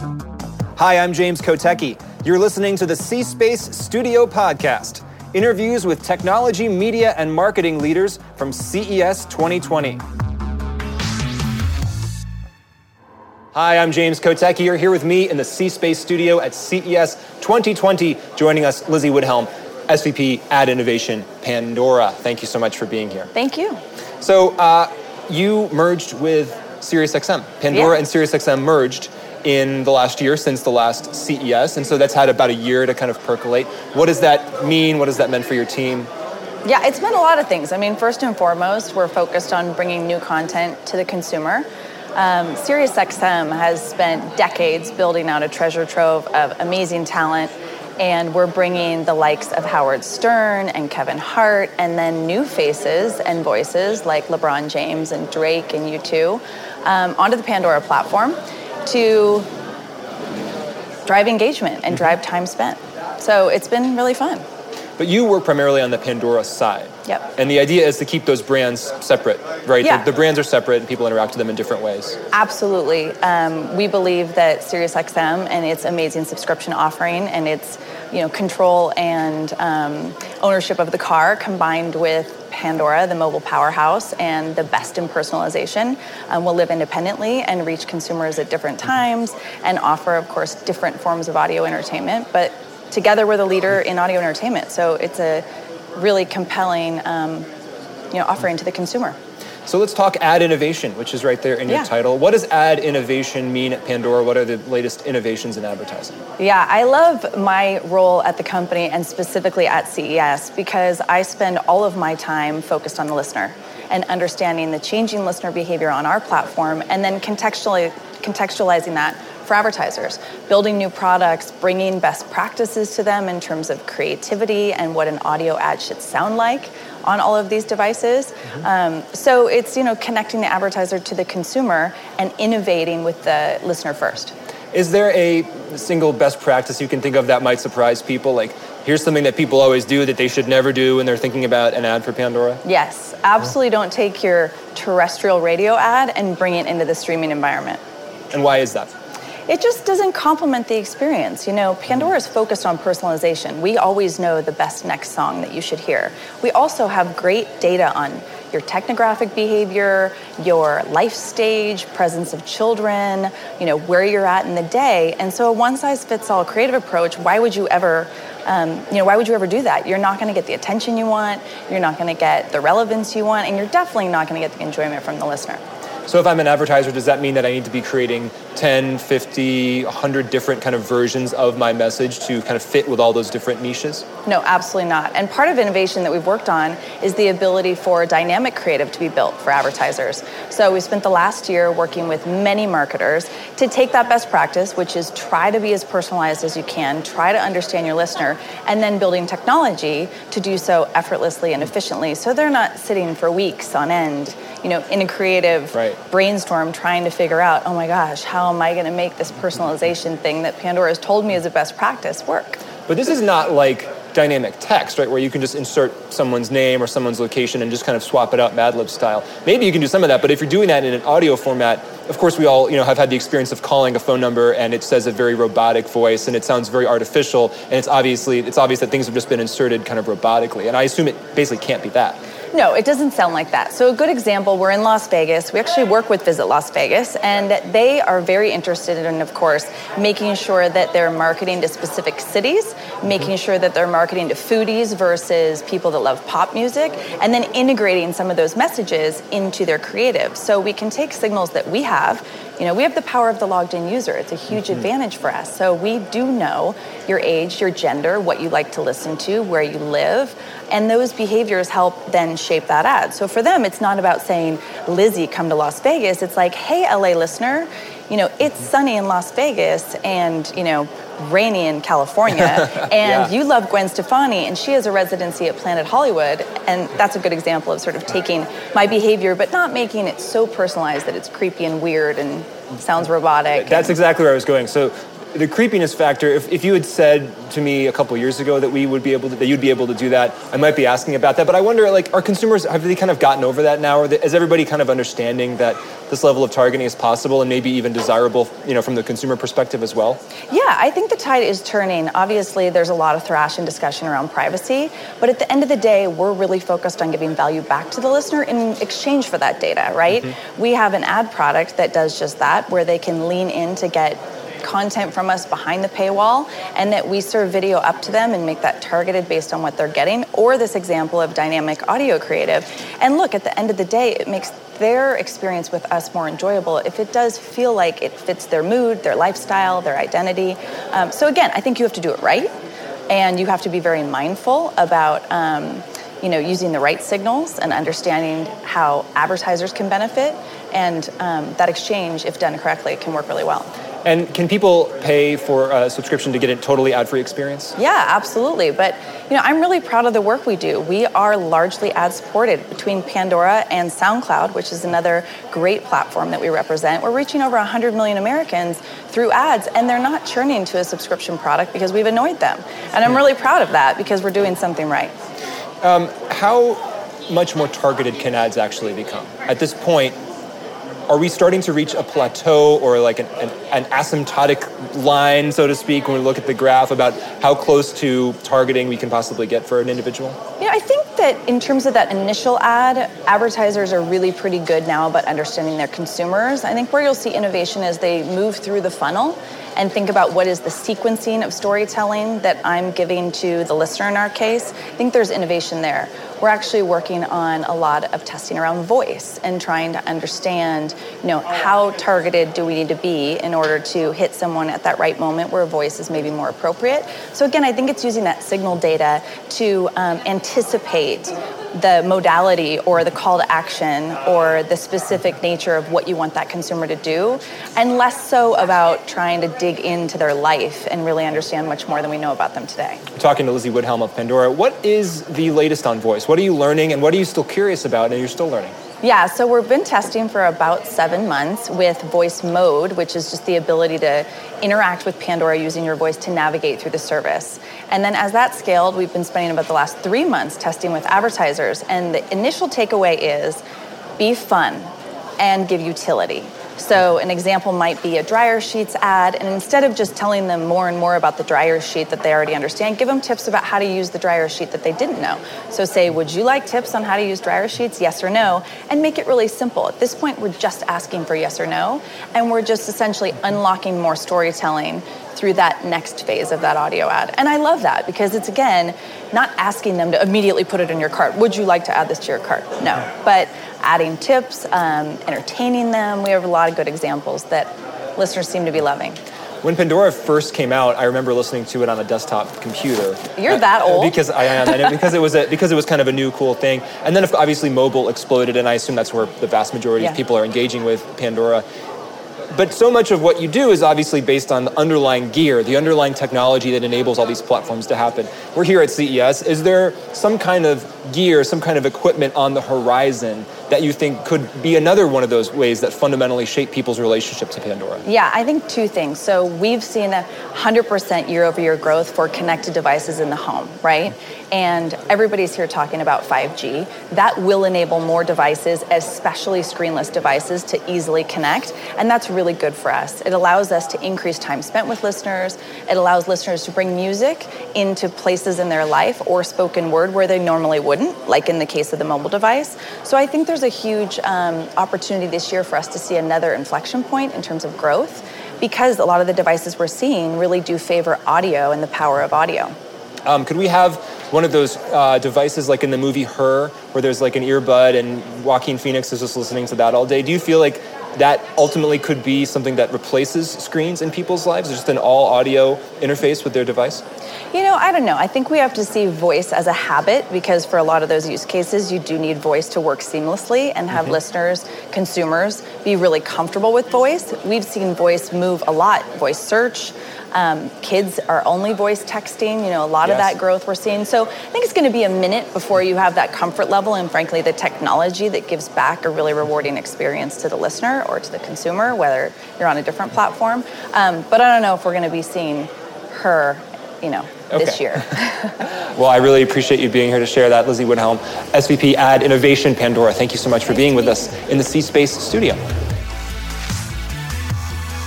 Hi, I'm James Kotecki. You're listening to the C Space Studio Podcast interviews with technology, media, and marketing leaders from CES 2020. Hi, I'm James Kotecki. You're here with me in the C Space studio at CES 2020. Joining us, Lizzie Widhelm, SVP Ad Innovation, Pandora. Thank you so much for being here. Thank you. So, uh, you merged with SiriusXM. Pandora Yeah. and SiriusXM merged in the last year since the last CES, and so that's had about a year to kind of percolate. What does that mean? What does that mean for your team? Yeah, it's meant a lot of things. I mean, first and foremost, we're focused on bringing new content to the consumer. Um, SiriusXM has spent decades building out a treasure trove of amazing talent, and we're bringing the likes of Howard Stern and Kevin Hart, and then new faces and voices like LeBron James and Drake and U2 um, onto the Pandora platform to drive engagement and drive time spent. So it's been really fun. But you work primarily on the Pandora side. Yep. And the idea is to keep those brands separate, right? Yeah. The, the brands are separate and people interact with them in different ways. Absolutely. Um, we believe that SiriusXM and its amazing subscription offering and its you know control and um, ownership of the car combined with Pandora, the mobile powerhouse, and the best in personalization um, will live independently and reach consumers at different times and offer, of course, different forms of audio entertainment. But together, we're the leader in audio entertainment. So it's a really compelling um, you know, offering to the consumer. So let's talk ad innovation, which is right there in your Yeah. title. What does ad innovation mean at Pandora? What are the latest innovations in advertising? Yeah, I love my role at the company and specifically at CES because I spend all of my time focused on the listener and understanding the changing listener behavior on our platform and then contextually, contextualizing that for advertisers, building new products, bringing best practices to them in terms of creativity and what an audio ad should sound like on all of these devices. Um, so it's you know connecting the advertiser to the consumer and innovating with the listener first. Is there a single best practice you can think of that might surprise people? Like, here's something that people always do that they should never do when they're thinking about an ad for Pandora? Yes, absolutely don't take your terrestrial radio ad and bring it into the streaming environment. And why is that? It just doesn't complement the experience. You know, Pandora is focused on personalization. We always know the best next song that you should hear. We also have great data on your technographic behavior, your life stage, presence of children, you know, where you're at in the day. And so a one size fits all creative approach, why would you ever um, you know, why would you ever do that? You're not going to get the attention you want, you're not going to get the relevance you want, and you're definitely not going to get the enjoyment from the listener. So if I'm an advertiser, does that mean that I need to be creating 10, 50, 100 different kind of versions of my message to kind of fit with all those different niches? No, absolutely not. And part of innovation that we've worked on is the ability for dynamic creative to be built for advertisers. So we spent the last year working with many marketers to take that best practice, which is try to be as personalized as you can, try to understand your listener, and then building technology to do so effortlessly and efficiently. So they're not sitting for weeks on end, you know, in a creative Right. brainstorm trying to figure out, oh my gosh, how am I going to make this personalization thing that Pandora has told me is a best practice work? But this is not like dynamic text, right? Where you can just insert someone's name or someone's location and just kind of swap it out Mad Lib style. Maybe you can do some of that, but if you're doing that in an audio format, of course we all, you know, have had the experience of calling a phone number and it says a very robotic voice and it sounds very artificial and it's obviously it's obvious that things have just been inserted kind of robotically. And I assume it basically can't be that. No, it doesn't sound like that. So, a good example we're in Las Vegas. We actually work with Visit Las Vegas, and they are very interested in, of course, making sure that they're marketing to specific cities, making sure that they're marketing to foodies versus people that love pop music, and then integrating some of those messages into their creative. So, we can take signals that we have. You know, we have the power of the logged in user. It's a huge mm-hmm. advantage for us. So, we do know your age, your gender, what you like to listen to, where you live. And those behaviors help then shape that ad. So for them, it's not about saying, Lizzie, come to Las Vegas. It's like, hey, LA listener, you know, it's sunny in Las Vegas and, you know, rainy in California. and Yeah. you love Gwen Stefani, and she has a residency at Planet Hollywood. And that's a good example of sort of taking my behavior, but not making it so personalized that it's creepy and weird and sounds robotic. That's exactly where I was going. So the creepiness factor, if, if you had said to me a couple years ago that we would be able to, that you'd be able to do that, I might be asking about that. But I wonder, like, are consumers, have they kind of gotten over that now? Or is everybody kind of understanding that this level of targeting is possible and maybe even desirable, you know, from the consumer perspective as well? Yeah, I think the tide is turning. Obviously, there's a lot of thrash and discussion around privacy, but at the end of the day, we're really focused on giving value back to the listener in exchange for that data, right? Mm-hmm. We have an ad product that does just that, where they can lean in to get content from us behind the paywall and that we serve video up to them and make that targeted based on what they're getting, or this example of dynamic audio creative. And look, at the end of the day, it makes their experience with us more enjoyable if it does feel like it fits their mood, their lifestyle, their identity. Um, so, again, I think you have to do it right and you have to be very mindful about. Um, you know, using the right signals and understanding how advertisers can benefit, and um, that exchange, if done correctly, can work really well. And can people pay for a subscription to get a totally ad-free experience? Yeah, absolutely. But you know, I'm really proud of the work we do. We are largely ad-supported between Pandora and SoundCloud, which is another great platform that we represent. We're reaching over 100 million Americans through ads, and they're not churning to a subscription product because we've annoyed them. And I'm really proud of that because we're doing something right. Um, how much more targeted can ads actually become? At this point, are we starting to reach a plateau or like an, an, an, asymptotic line, so to speak, when we look at the graph about how close to targeting we can possibly get for an individual? Yeah, I think that in terms of that initial ad, advertisers are really pretty good now about understanding their consumers. I think where you'll see innovation is they move through the funnel and think about what is the sequencing of storytelling that I'm giving to the listener in our case. I think there's innovation there we're actually working on a lot of testing around voice and trying to understand, you know, how targeted do we need to be in order to hit someone at that right moment where voice is maybe more appropriate. So again, I think it's using that signal data to um, anticipate the modality or the call to action or the specific nature of what you want that consumer to do, and less so about trying to dig into their life and really understand much more than we know about them today. talking to Lizzie Widhelm of Pandora. What is the latest on voice? What are you learning and what are you still curious about and you're still learning? Yeah, so we've been testing for about seven months with voice mode, which is just the ability to interact with Pandora using your voice to navigate through the service. And then as that scaled, we've been spending about the last three months testing with advertisers. And the initial takeaway is be fun and give utility. So, an example might be a dryer sheets ad, and instead of just telling them more and more about the dryer sheet that they already understand, give them tips about how to use the dryer sheet that they didn't know. So, say, Would you like tips on how to use dryer sheets? Yes or no? And make it really simple. At this point, we're just asking for yes or no, and we're just essentially unlocking more storytelling through that next phase of that audio ad. And I love that because it's again not asking them to immediately put it in your cart. Would you like to add this to your cart? No. But adding tips, um, entertaining them. We have a lot of good examples that listeners seem to be loving. When Pandora first came out, I remember listening to it on a desktop computer. You're that old. Because I am, and because it was a, because it was kind of a new cool thing. And then obviously mobile exploded, and I assume that's where the vast majority yeah. of people are engaging with Pandora but so much of what you do is obviously based on the underlying gear, the underlying technology that enables all these platforms to happen. We're here at CES. Is there some kind of gear, some kind of equipment on the horizon that you think could be another one of those ways that fundamentally shape people's relationship to Pandora? Yeah, I think two things. So we've seen a 100% year over year growth for connected devices in the home, right? And everybody's here talking about 5G. That will enable more devices, especially screenless devices, to easily connect. And that's really good for us. It allows us to increase time spent with listeners. It allows listeners to bring music into places in their life or spoken word where they normally wouldn't, like in the case of the mobile device. So I think there's a huge um, opportunity this year for us to see another inflection point in terms of growth because a lot of the devices we're seeing really do favor audio and the power of audio. Um, could we have one of those uh, devices like in the movie Her, where there's like an earbud and Joaquin Phoenix is just listening to that all day? Do you feel like that ultimately could be something that replaces screens in people's lives, just an all audio interface with their device? You know, I don't know. I think we have to see voice as a habit because for a lot of those use cases, you do need voice to work seamlessly and have mm-hmm. listeners, consumers be really comfortable with voice. We've seen voice move a lot, voice search, Um, kids are only voice texting, you know, a lot yes. of that growth we're seeing. So I think it's going to be a minute before you have that comfort level and, frankly, the technology that gives back a really rewarding experience to the listener or to the consumer, whether you're on a different platform. Um, but I don't know if we're going to be seeing her, you know, okay. this year. well, I really appreciate you being here to share that, Lizzie Widhelm, SVP Ad Innovation Pandora. Thank you so much for being with us in the C Space studio.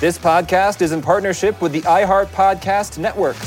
This podcast is in partnership with the iHeart Podcast Network.